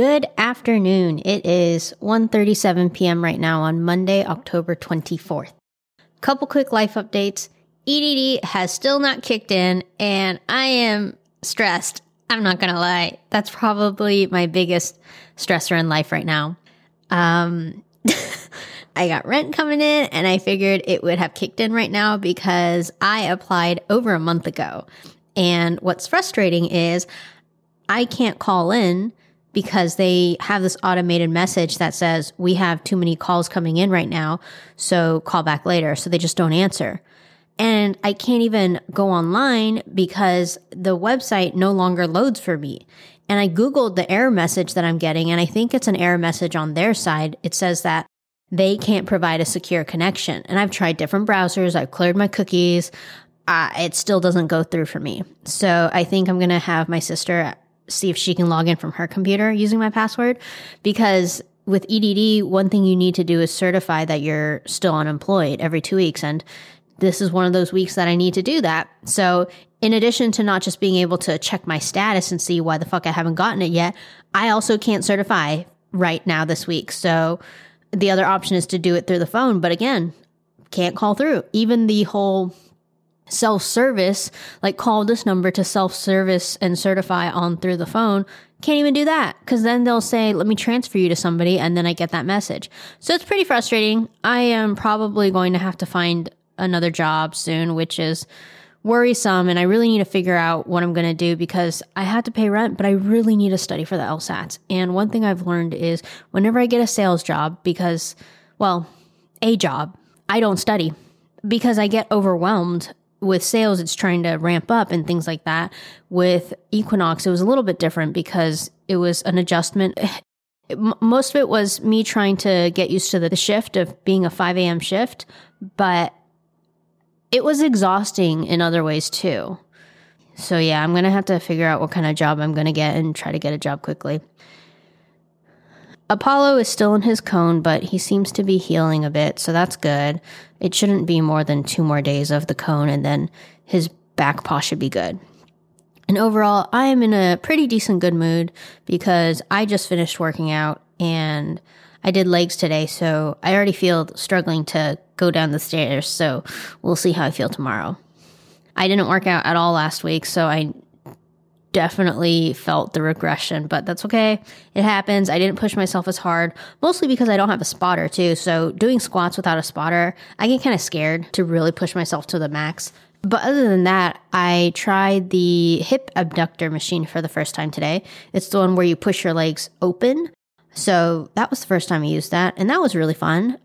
Good afternoon. It is 1:37 p.m. right now on Monday, October 24th. Couple quick life updates. EDD has still not kicked in and I am stressed. I'm not going to lie. That's probably my biggest stressor in life right now. Um I got rent coming in and I figured it would have kicked in right now because I applied over a month ago. And what's frustrating is I can't call in because they have this automated message that says, we have too many calls coming in right now. So call back later. So they just don't answer. And I can't even go online because the website no longer loads for me. And I Googled the error message that I'm getting, and I think it's an error message on their side. It says that they can't provide a secure connection. And I've tried different browsers, I've cleared my cookies. Uh, it still doesn't go through for me. So I think I'm going to have my sister see if she can log in from her computer using my password because with EDD, one thing you need to do is certify that you're still unemployed every two weeks. And this is one of those weeks that I need to do that. So, in addition to not just being able to check my status and see why the fuck I haven't gotten it yet, I also can't certify right now this week. So, the other option is to do it through the phone. But again, can't call through. Even the whole self service, like call this number to self service and certify on through the phone, can't even do that because then they'll say, let me transfer you to somebody, and then I get that message. So it's pretty frustrating. I am probably going to have to find another job soon, which is worrisome. And I really need to figure out what I'm going to do because I have to pay rent, but I really need to study for the LSATs. And one thing I've learned is whenever I get a sales job, because, well, a job, I don't study because I get overwhelmed with sales, it's trying to ramp up and things like that. With Equinox, it was a little bit different because it was an adjustment. Most of it was me trying to get used to the shift of being a 5 a.m. shift, but it was exhausting in other ways too. So, yeah, I'm going to have to figure out what kind of job I'm going to get and try to get a job quickly. Apollo is still in his cone, but he seems to be healing a bit, so that's good. It shouldn't be more than two more days of the cone, and then his back paw should be good. And overall, I am in a pretty decent good mood because I just finished working out and I did legs today, so I already feel struggling to go down the stairs, so we'll see how I feel tomorrow. I didn't work out at all last week, so I definitely felt the regression, but that's okay. It happens. I didn't push myself as hard, mostly because I don't have a spotter too. So doing squats without a spotter, I get kind of scared to really push myself to the max. But other than that, I tried the hip abductor machine for the first time today. It's the one where you push your legs open. So that was the first time I used that, and that was really fun.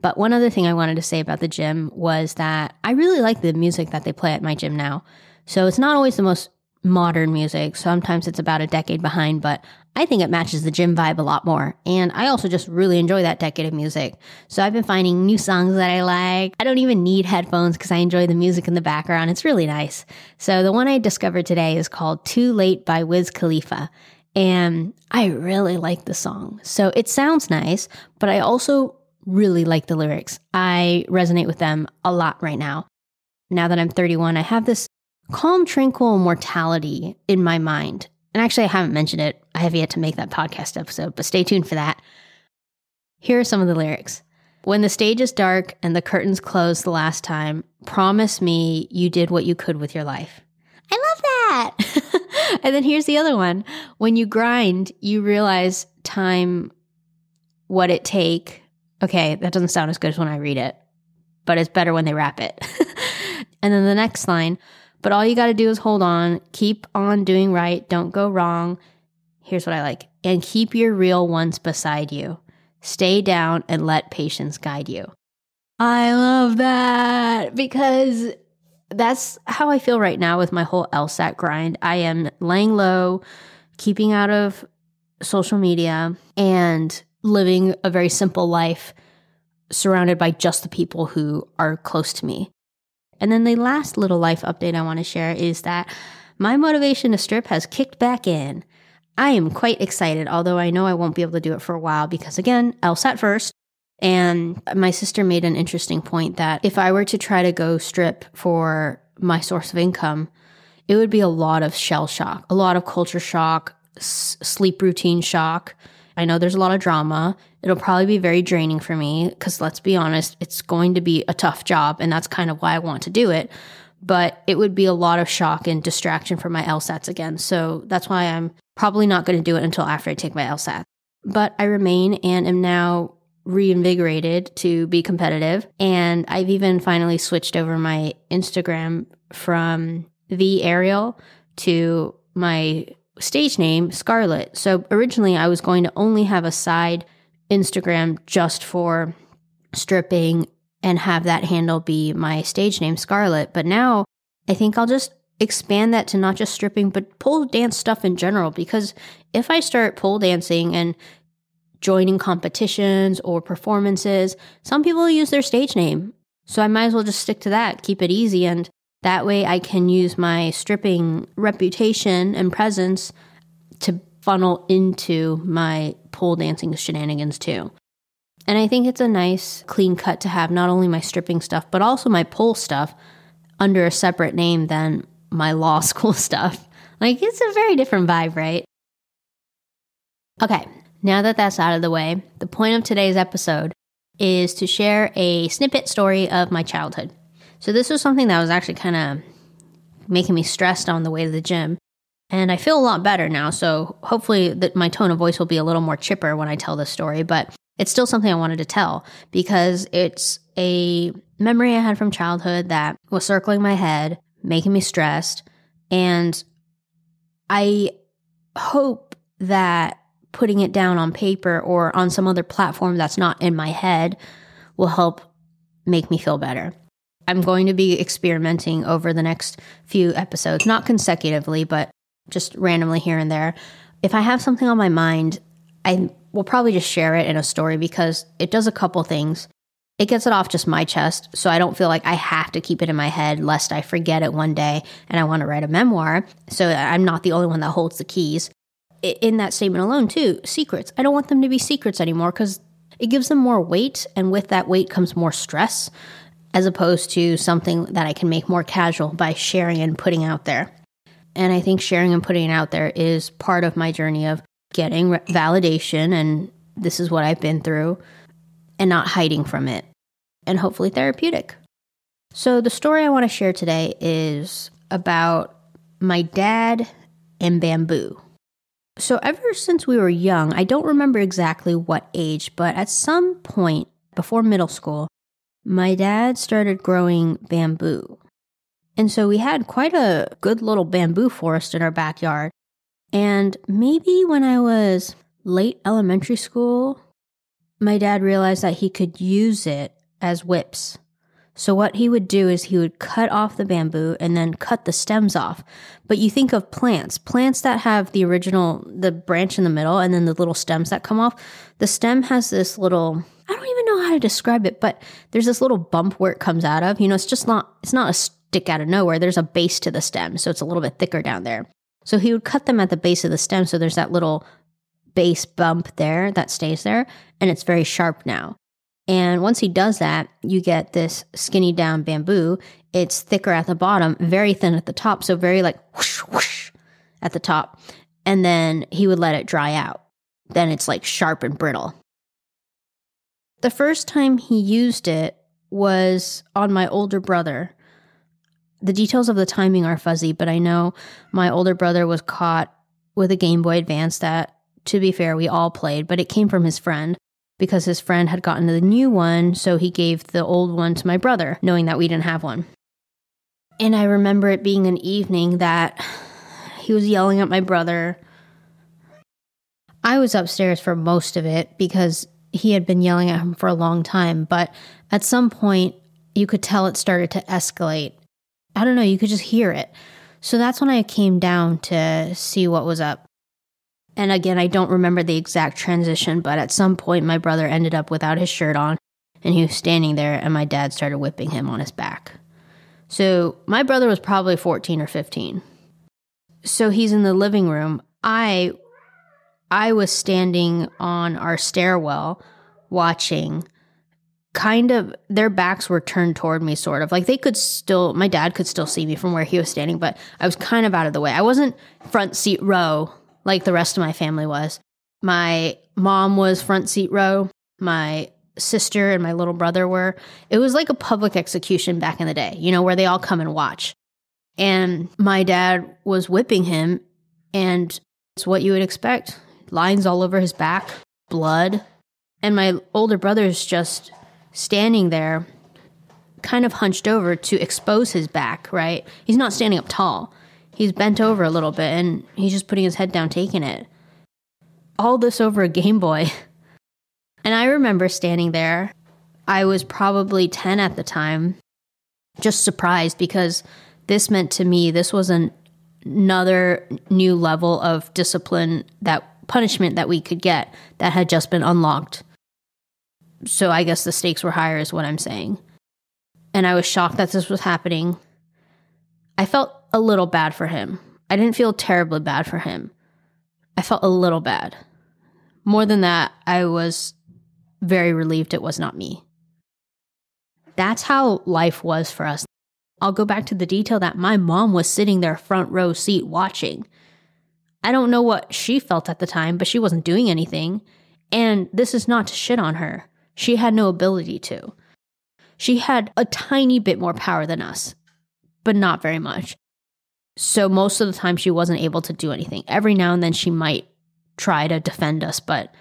But one other thing I wanted to say about the gym was that I really like the music that they play at my gym now. So it's not always the most modern music. Sometimes it's about a decade behind, but I think it matches the gym vibe a lot more. And I also just really enjoy that decade of music. So I've been finding new songs that I like. I don't even need headphones because I enjoy the music in the background. It's really nice. So the one I discovered today is called Too Late by Wiz Khalifa. And I really like the song. So it sounds nice, but I also really like the lyrics. I resonate with them a lot right now. Now that I'm 31, I have this calm, tranquil mortality in my mind. And actually, I haven't mentioned it. I have yet to make that podcast episode, but stay tuned for that. Here are some of the lyrics. When the stage is dark and the curtains close the last time, promise me you did what you could with your life. I love that. and then here's the other one. When you grind, you realize time, what it take. Okay, that doesn't sound as good as when I read it, but it's better when they rap it. and then the next line, but all you got to do is hold on, keep on doing right, don't go wrong. Here's what I like and keep your real ones beside you. Stay down and let patience guide you. I love that because that's how I feel right now with my whole LSAT grind. I am laying low, keeping out of social media, and living a very simple life surrounded by just the people who are close to me. And then the last little life update I want to share is that my motivation to strip has kicked back in. I am quite excited, although I know I won't be able to do it for a while because, again, LSAT first. And my sister made an interesting point that if I were to try to go strip for my source of income, it would be a lot of shell shock, a lot of culture shock, s- sleep routine shock. I know there's a lot of drama. It'll probably be very draining for me because let's be honest, it's going to be a tough job. And that's kind of why I want to do it. But it would be a lot of shock and distraction for my LSATs again. So that's why I'm probably not going to do it until after I take my LSAT. But I remain and am now reinvigorated to be competitive. And I've even finally switched over my Instagram from the Ariel to my stage name, Scarlett. So originally I was going to only have a side Instagram just for stripping and have that handle be my stage name, Scarlett. But now I think I'll just expand that to not just stripping, but pole dance stuff in general. Because if I start pole dancing and joining competitions or performances, some people use their stage name. So I might as well just stick to that, keep it easy. And that way I can use my stripping reputation and presence to funnel into my pole dancing shenanigans too. And I think it's a nice clean cut to have not only my stripping stuff, but also my pole stuff under a separate name than my law school stuff. Like it's a very different vibe, right? Okay, now that that's out of the way, the point of today's episode is to share a snippet story of my childhood. So, this was something that was actually kind of making me stressed on the way to the gym. And I feel a lot better now. So, hopefully, that my tone of voice will be a little more chipper when I tell this story. But it's still something I wanted to tell because it's a memory I had from childhood that was circling my head, making me stressed. And I hope that putting it down on paper or on some other platform that's not in my head will help make me feel better. I'm going to be experimenting over the next few episodes, not consecutively, but just randomly here and there. If I have something on my mind, I will probably just share it in a story because it does a couple things. It gets it off just my chest, so I don't feel like I have to keep it in my head lest I forget it one day and I want to write a memoir. So I'm not the only one that holds the keys in that statement alone, too, secrets. I don't want them to be secrets anymore because it gives them more weight, and with that weight comes more stress, as opposed to something that I can make more casual by sharing and putting out there. And I think sharing and putting it out there is part of my journey of getting re- validation, and this is what I've been through, and not hiding from it, and hopefully therapeutic. So, the story I want to share today is about my dad and bamboo. So, ever since we were young, I don't remember exactly what age, but at some point before middle school, my dad started growing bamboo. And so we had quite a good little bamboo forest in our backyard. And maybe when I was late elementary school, my dad realized that he could use it as whips. So what he would do is he would cut off the bamboo and then cut the stems off. But you think of plants, plants that have the original the branch in the middle and then the little stems that come off. The stem has this little I don't even know how to describe it, but there's this little bump where it comes out of. You know, it's just not it's not a stick out of nowhere. There's a base to the stem, so it's a little bit thicker down there. So he would cut them at the base of the stem so there's that little base bump there that stays there and it's very sharp now. And once he does that, you get this skinny down bamboo. It's thicker at the bottom, very thin at the top, so very like whoosh, whoosh at the top. And then he would let it dry out. Then it's like sharp and brittle. The first time he used it was on my older brother. The details of the timing are fuzzy, but I know my older brother was caught with a Game Boy Advance that, to be fair, we all played, but it came from his friend because his friend had gotten the new one, so he gave the old one to my brother, knowing that we didn't have one. And I remember it being an evening that he was yelling at my brother. I was upstairs for most of it because he had been yelling at him for a long time, but at some point, you could tell it started to escalate. I don't know, you could just hear it. So that's when I came down to see what was up. And again, I don't remember the exact transition, but at some point, my brother ended up without his shirt on, and he was standing there, and my dad started whipping him on his back. So my brother was probably 14 or 15. So he's in the living room. I I was standing on our stairwell watching kind of their backs were turned toward me sort of like they could still my dad could still see me from where he was standing but i was kind of out of the way i wasn't front seat row like the rest of my family was. My mom was front seat row. My sister and my little brother were. It was like a public execution back in the day, you know, where they all come and watch. And my dad was whipping him, and it's what you would expect lines all over his back, blood. And my older brother's just standing there, kind of hunched over to expose his back, right? He's not standing up tall. He's bent over a little bit and he's just putting his head down, taking it. All this over a Game Boy. And I remember standing there. I was probably 10 at the time, just surprised because this meant to me this was an, another new level of discipline that punishment that we could get that had just been unlocked. So I guess the stakes were higher, is what I'm saying. And I was shocked that this was happening. I felt a little bad for him. I didn't feel terribly bad for him. I felt a little bad. More than that, I was very relieved it was not me. That's how life was for us. I'll go back to the detail that my mom was sitting there front row seat watching. I don't know what she felt at the time, but she wasn't doing anything. And this is not to shit on her. She had no ability to. She had a tiny bit more power than us, but not very much. So most of the time, she wasn't able to do anything. Every now and then, she might try to defend us, but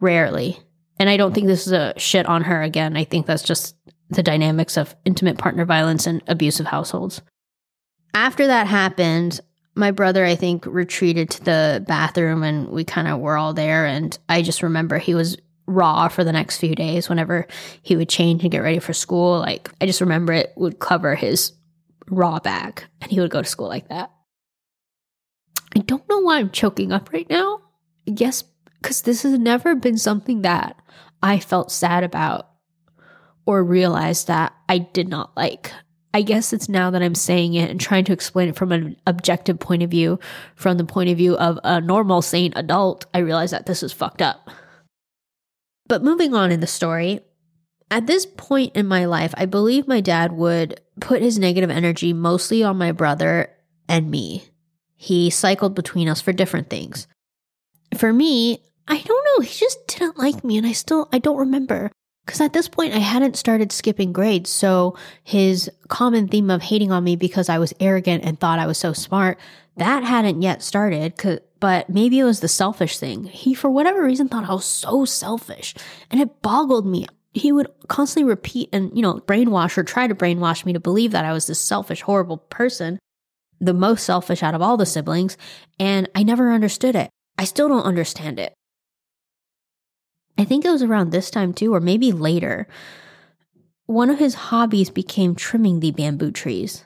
rarely. And I don't think this is a shit on her again. I think that's just the dynamics of intimate partner violence and abusive households. After that happened, my brother, I think, retreated to the bathroom and we kind of were all there. And I just remember he was raw for the next few days whenever he would change and get ready for school. Like, I just remember it would cover his raw back and he would go to school like that. I don't know why I'm choking up right now. Yes, because this has never been something that I felt sad about or realized that I did not like. I guess it's now that I'm saying it and trying to explain it from an objective point of view, from the point of view of a normal, sane adult, I realize that this is fucked up. But moving on in the story, at this point in my life, I believe my dad would put his negative energy mostly on my brother and me. He cycled between us for different things. For me, I don't know, he just didn't like me and I still I don't remember. Because at this point, I hadn't started skipping grades. So his common theme of hating on me because I was arrogant and thought I was so smart, that hadn't yet started. But maybe it was the selfish thing. He, for whatever reason, thought I was so selfish. And it boggled me. He would constantly repeat and, you know, brainwash or try to brainwash me to believe that I was this selfish, horrible person, the most selfish out of all the siblings. And I never understood it. I still don't understand it. I think it was around this time too, or maybe later. One of his hobbies became trimming the bamboo trees.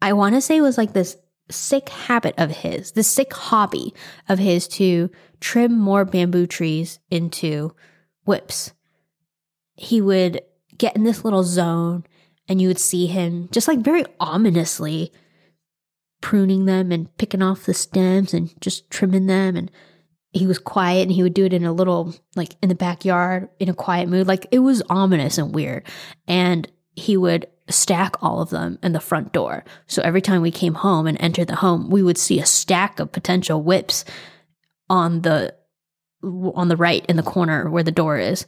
I want to say it was like this sick habit of his, this sick hobby of his to trim more bamboo trees into whips. He would get in this little zone and you would see him just like very ominously pruning them and picking off the stems and just trimming them and he was quiet and he would do it in a little like in the backyard in a quiet mood like it was ominous and weird and he would stack all of them in the front door so every time we came home and entered the home we would see a stack of potential whips on the on the right in the corner where the door is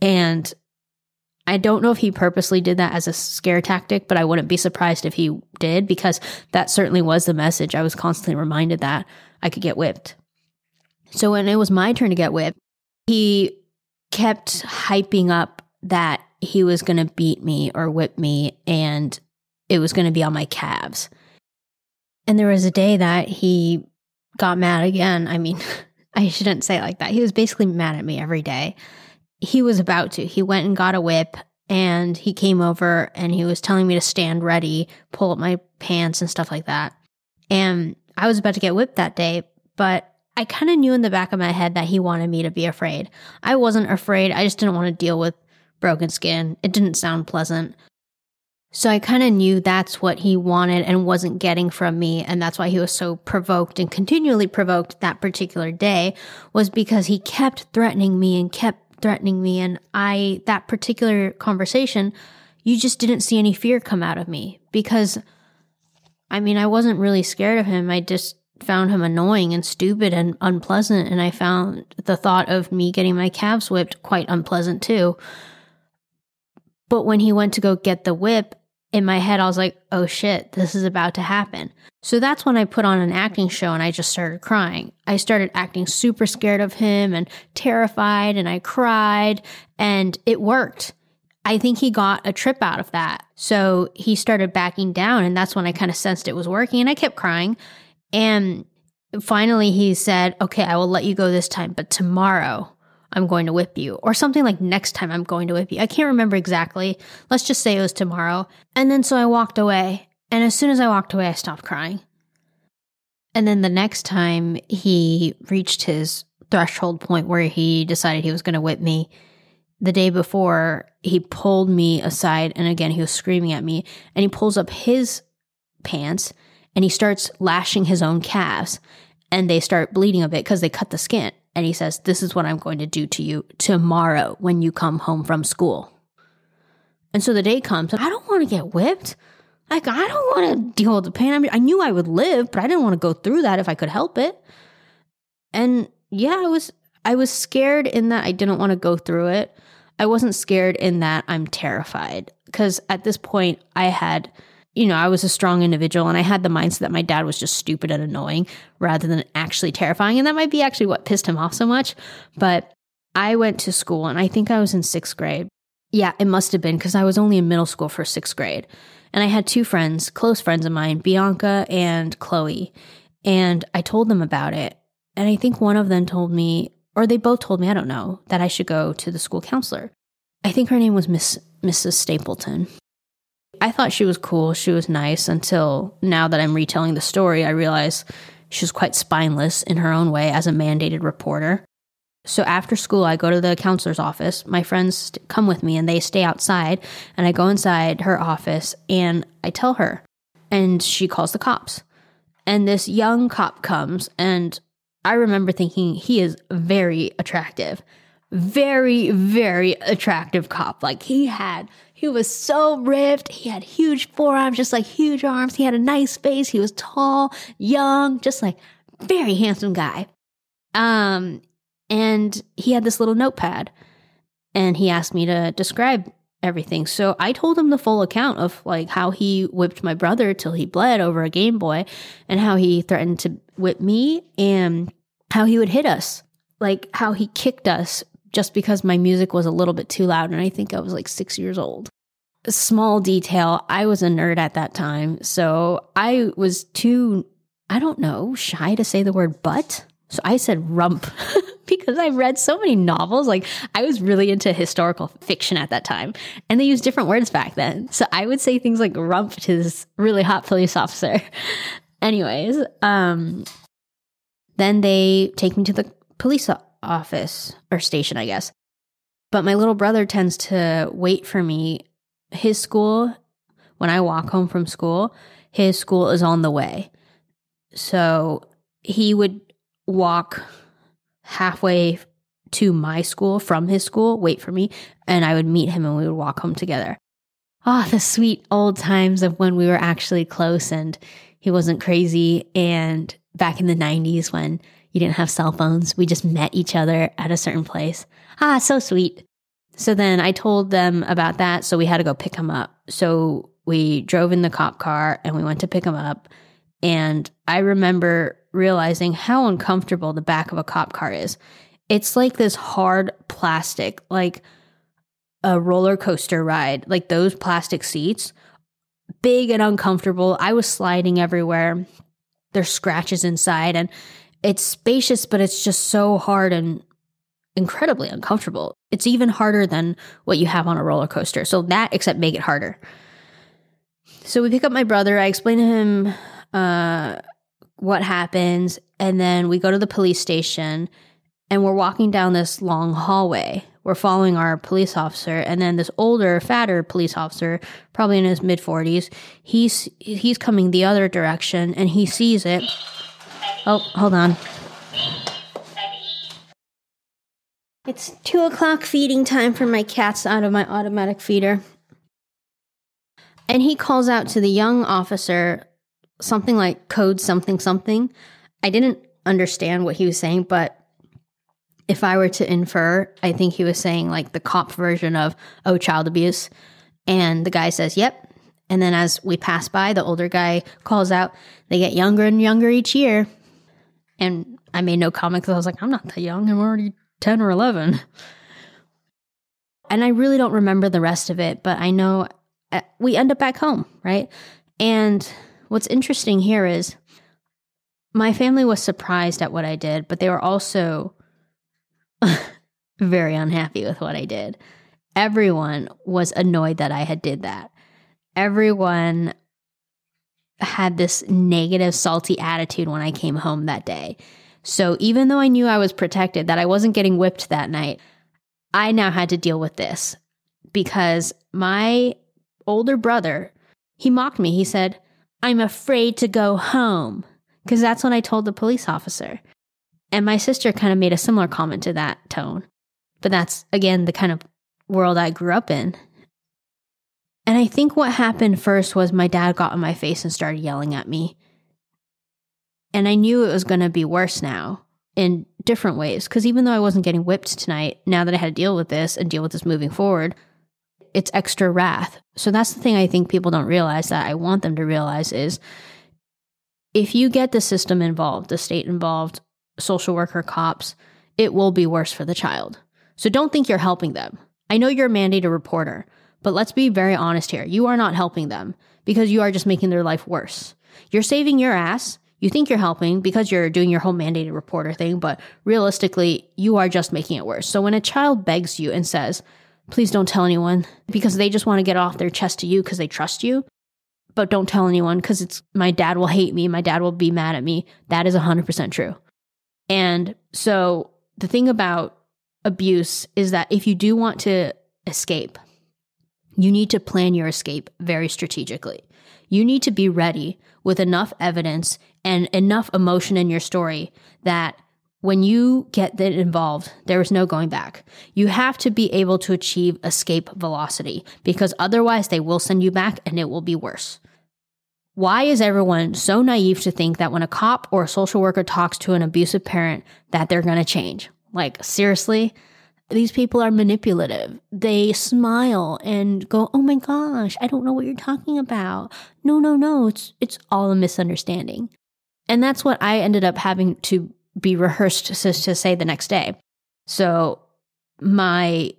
and I don't know if he purposely did that as a scare tactic, but I wouldn't be surprised if he did because that certainly was the message. I was constantly reminded that I could get whipped. So when it was my turn to get whipped, he kept hyping up that he was going to beat me or whip me and it was going to be on my calves. And there was a day that he got mad again. I mean, I shouldn't say it like that. He was basically mad at me every day. He was about to. He went and got a whip and he came over and he was telling me to stand ready, pull up my pants and stuff like that. And I was about to get whipped that day, but I kind of knew in the back of my head that he wanted me to be afraid. I wasn't afraid. I just didn't want to deal with broken skin. It didn't sound pleasant. So I kind of knew that's what he wanted and wasn't getting from me. And that's why he was so provoked and continually provoked that particular day was because he kept threatening me and kept threatening me. And I, that particular conversation, you just didn't see any fear come out of me because I mean, I wasn't really scared of him. I just found him annoying and stupid and unpleasant. And I found the thought of me getting my calves whipped quite unpleasant too. But when he went to go get the whip, in my head, I was like, oh shit, this is about to happen. So that's when I put on an acting show and I just started crying. I started acting super scared of him and terrified, and I cried, and it worked. I think he got a trip out of that. So he started backing down, and that's when I kind of sensed it was working, and I kept crying. And finally, he said, Okay, I will let you go this time, but tomorrow I'm going to whip you, or something like next time I'm going to whip you. I can't remember exactly. Let's just say it was tomorrow. And then so I walked away. And as soon as I walked away, I stopped crying. And then the next time he reached his threshold point where he decided he was going to whip me, the day before, he pulled me aside. And again, he was screaming at me. And he pulls up his pants and he starts lashing his own calves. And they start bleeding a bit because they cut the skin and he says, This is what I'm going to do to you tomorrow when you come home from school. And so the day comes, I don't want to get whipped. Like, I don't want to deal with the pain. I mean, I knew I would live, but I didn't want to go through that if I could help it. And yeah, I was I was scared in that I didn't want to go through it. I wasn't scared in that I'm terrified because at this point I had you know, I was a strong individual and I had the mindset that my dad was just stupid and annoying rather than actually terrifying. And that might be actually what pissed him off so much. But I went to school and I think I was in sixth grade. Yeah, it must have been because I was only in middle school for sixth grade. And I had two friends, close friends of mine, Bianca and Chloe. And I told them about it. And I think one of them told me, or they both told me, I don't know, that I should go to the school counselor. I think her name was Miss Mrs. Stapleton. I thought she was cool. She was nice until now that I'm retelling the story, I realize she was quite spineless in her own way as a mandated reporter. So after school, I go to the counselor's office. My friends come with me and they stay outside. And I go inside her office and I tell her, and she calls the cops. And this young cop comes, and I remember thinking he is very attractive. Very, very attractive cop. Like he had he was so ripped. He had huge forearms, just like huge arms. He had a nice face. He was tall, young, just like very handsome guy. Um, and he had this little notepad and he asked me to describe everything. So I told him the full account of like how he whipped my brother till he bled over a Game Boy and how he threatened to whip me and how he would hit us. Like how he kicked us just because my music was a little bit too loud. And I think I was like six years old. Small detail I was a nerd at that time. So I was too, I don't know, shy to say the word butt. So I said rump because I read so many novels. Like I was really into historical fiction at that time and they used different words back then. So I would say things like rump to this really hot police officer. Anyways, um, then they take me to the police office or station, I guess. But my little brother tends to wait for me. His school, when I walk home from school, his school is on the way. So he would walk halfway to my school from his school, wait for me, and I would meet him and we would walk home together. Ah, oh, the sweet old times of when we were actually close and he wasn't crazy. And back in the 90s when you didn't have cell phones. We just met each other at a certain place. Ah, so sweet. So then I told them about that. So we had to go pick him up. So we drove in the cop car and we went to pick him up. And I remember realizing how uncomfortable the back of a cop car is. It's like this hard plastic, like a roller coaster ride, like those plastic seats, big and uncomfortable. I was sliding everywhere. There's scratches inside. And it's spacious, but it's just so hard and incredibly uncomfortable. It's even harder than what you have on a roller coaster. So that, except make it harder. So we pick up my brother. I explain to him uh, what happens, and then we go to the police station, and we're walking down this long hallway. We're following our police officer, and then this older, fatter police officer, probably in his mid forties, he's he's coming the other direction, and he sees it Oh, hold on. It's two o'clock feeding time for my cats out of my automatic feeder. And he calls out to the young officer something like code something something. I didn't understand what he was saying, but if I were to infer, I think he was saying like the cop version of, oh, child abuse. And the guy says, yep. And then as we pass by, the older guy calls out, they get younger and younger each year. And I made no comment because I was like, I'm not that young. I'm already 10 or 11. And I really don't remember the rest of it, but I know uh, we end up back home, right? And what's interesting here is my family was surprised at what I did, but they were also very unhappy with what I did. Everyone was annoyed that I had did that. Everyone had this negative salty attitude when I came home that day. So even though I knew I was protected that I wasn't getting whipped that night, I now had to deal with this because my older brother, he mocked me. He said, "I'm afraid to go home." Because that's what I told the police officer. And my sister kind of made a similar comment to that tone. But that's, again, the kind of world I grew up in. And I think what happened first was my dad got in my face and started yelling at me. And I knew it was going to be worse now in different ways. Because even though I wasn't getting whipped tonight, now that I had to deal with this and deal with this moving forward, it's extra wrath. So that's the thing I think people don't realize that I want them to realize is if you get the system involved, the state involved, social worker, cops, it will be worse for the child. So don't think you're helping them. I know you're a mandated reporter, but let's be very honest here. You are not helping them because you are just making their life worse. You're saving your ass. You think you're helping because you're doing your whole mandated reporter thing, but realistically, you are just making it worse. So when a child begs you and says, please don't tell anyone because they just want to get off their chest to you because they trust you, but don't tell anyone because it's my dad will hate me, my dad will be mad at me. That is 100% true. And so the thing about abuse is that if you do want to escape, you need to plan your escape very strategically. You need to be ready with enough evidence and enough emotion in your story that when you get that involved, there is no going back. You have to be able to achieve escape velocity because otherwise they will send you back and it will be worse. Why is everyone so naive to think that when a cop or a social worker talks to an abusive parent that they're going to change? Like seriously, these people are manipulative. They smile and go, "Oh my gosh, I don't know what you're talking about." No, no, no, it's it's all a misunderstanding. And that's what I ended up having to be rehearsed to, to say the next day. So my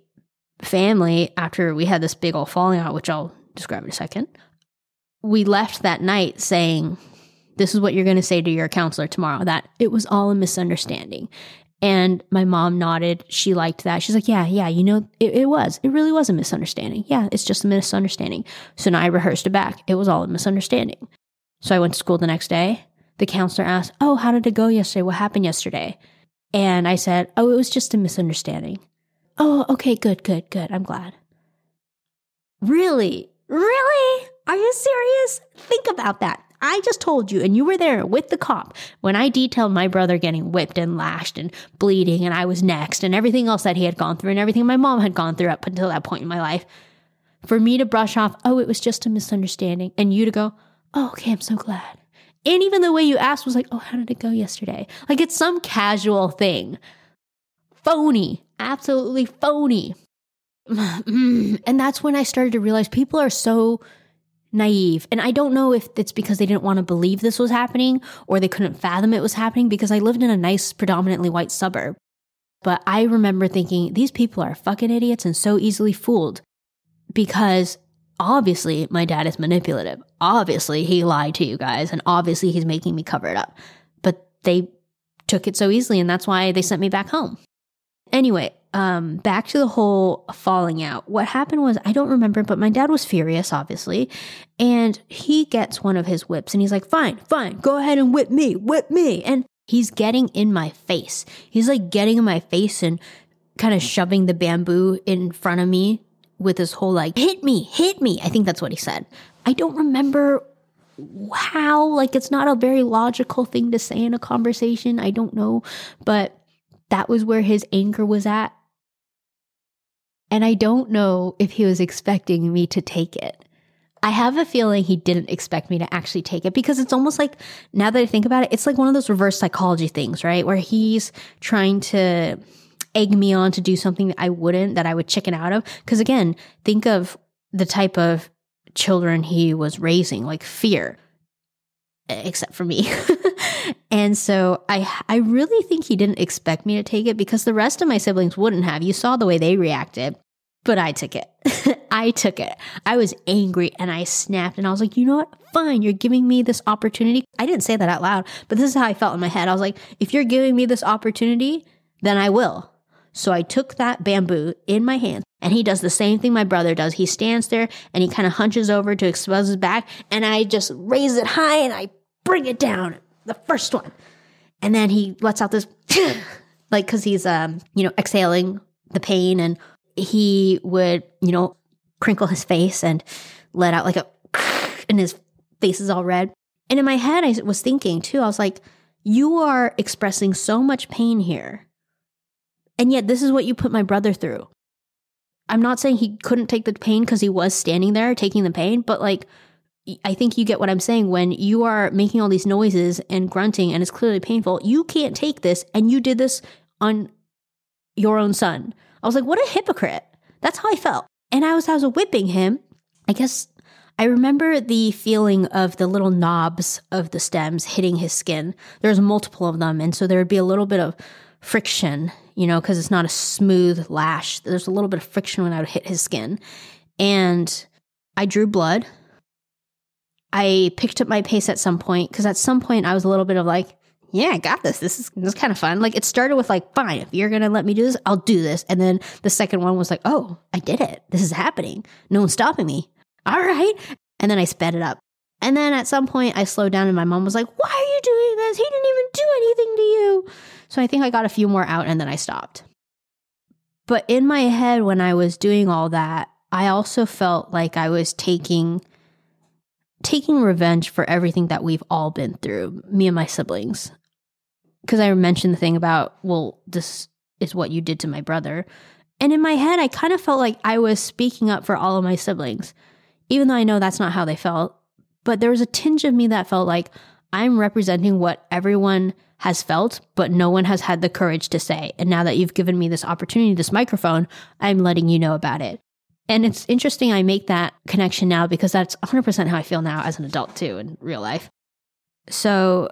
family, after we had this big old falling out, which I'll describe in a second, we left that night saying, This is what you're going to say to your counselor tomorrow, that it was all a misunderstanding. And my mom nodded. She liked that. She's like, Yeah, yeah, you know, it, it was. It really was a misunderstanding. Yeah, it's just a misunderstanding. So now I rehearsed it back. It was all a misunderstanding. So I went to school the next day the counselor asked, Oh, how did it go yesterday? What happened yesterday? And I said, Oh, it was just a misunderstanding. Oh, okay, good, good, good. I'm glad. Really? Really? Are you serious? Think about that. I just told you, and you were there with the cop when I detailed my brother getting whipped and lashed and bleeding, and I was next, and everything else that he had gone through, and everything my mom had gone through up until that point in my life. For me to brush off, oh, it was just a misunderstanding, and you to go, oh, okay, I'm so glad. And even the way you asked was like, oh, how did it go yesterday? Like it's some casual thing. Phony, absolutely phony. and that's when I started to realize people are so naive. And I don't know if it's because they didn't want to believe this was happening or they couldn't fathom it was happening because I lived in a nice, predominantly white suburb. But I remember thinking, these people are fucking idiots and so easily fooled because obviously my dad is manipulative. Obviously he lied to you guys and obviously he's making me cover it up. But they took it so easily and that's why they sent me back home. Anyway, um, back to the whole falling out. What happened was, I don't remember, but my dad was furious, obviously. And he gets one of his whips and he's like, fine, fine, go ahead and whip me, whip me. And he's getting in my face. He's like getting in my face and kind of shoving the bamboo in front of me with his whole like, hit me, hit me. I think that's what he said. I don't remember how, like, it's not a very logical thing to say in a conversation. I don't know, but that was where his anger was at. And I don't know if he was expecting me to take it. I have a feeling he didn't expect me to actually take it because it's almost like, now that I think about it, it's like one of those reverse psychology things, right? Where he's trying to egg me on to do something that I wouldn't, that I would chicken out of. Because again, think of the type of children he was raising, like fear, except for me. and so I I really think he didn't expect me to take it because the rest of my siblings wouldn't have. You saw the way they reacted. But I took it. I took it. I was angry and I snapped and I was like, you know what? Fine, you're giving me this opportunity. I didn't say that out loud, but this is how I felt in my head. I was like, if you're giving me this opportunity, then I will. So I took that bamboo in my hand and he does the same thing my brother does. He stands there and he kind of hunches over to expose his back and I just raise it high and I bring it down. The first one. And then he lets out this like cuz he's um, you know, exhaling the pain and he would, you know, crinkle his face and let out like a and his face is all red. And in my head I was thinking too. I was like, you are expressing so much pain here and yet, this is what you put my brother through. I'm not saying he couldn't take the pain because he was standing there taking the pain, but like, I think you get what I'm saying. When you are making all these noises and grunting and it's clearly painful, you can't take this, and you did this on your own son. I was like, what a hypocrite. That's how I felt. And I was, I was whipping him. I guess I remember the feeling of the little knobs of the stems hitting his skin. There's multiple of them. And so there would be a little bit of friction, you know, because it's not a smooth lash. There's a little bit of friction when I would hit his skin. And I drew blood. I picked up my pace at some point because at some point I was a little bit of like, yeah, I got this. This is this is kind of fun. Like it started with like, fine, if you're gonna let me do this, I'll do this. And then the second one was like, oh, I did it. This is happening. No one's stopping me. All right. And then I sped it up. And then at some point I slowed down and my mom was like, why are you doing this? He didn't even do anything to you. So I think I got a few more out and then I stopped. But in my head, when I was doing all that, I also felt like I was taking taking revenge for everything that we've all been through, me and my siblings. Because I mentioned the thing about, well, this is what you did to my brother. And in my head, I kind of felt like I was speaking up for all of my siblings, even though I know that's not how they felt. But there was a tinge of me that felt like I'm representing what everyone has felt, but no one has had the courage to say. And now that you've given me this opportunity, this microphone, I'm letting you know about it. And it's interesting I make that connection now because that's 100% how I feel now as an adult too in real life. So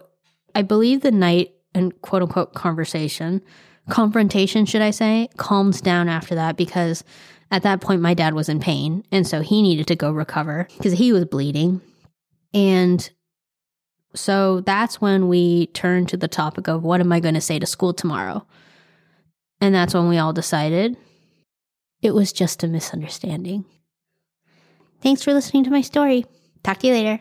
I believe the night and quote unquote conversation, confrontation, should I say, calms down after that because at that point my dad was in pain. And so he needed to go recover because he was bleeding. And so that's when we turned to the topic of what am I going to say to school tomorrow? And that's when we all decided it was just a misunderstanding. Thanks for listening to my story. Talk to you later.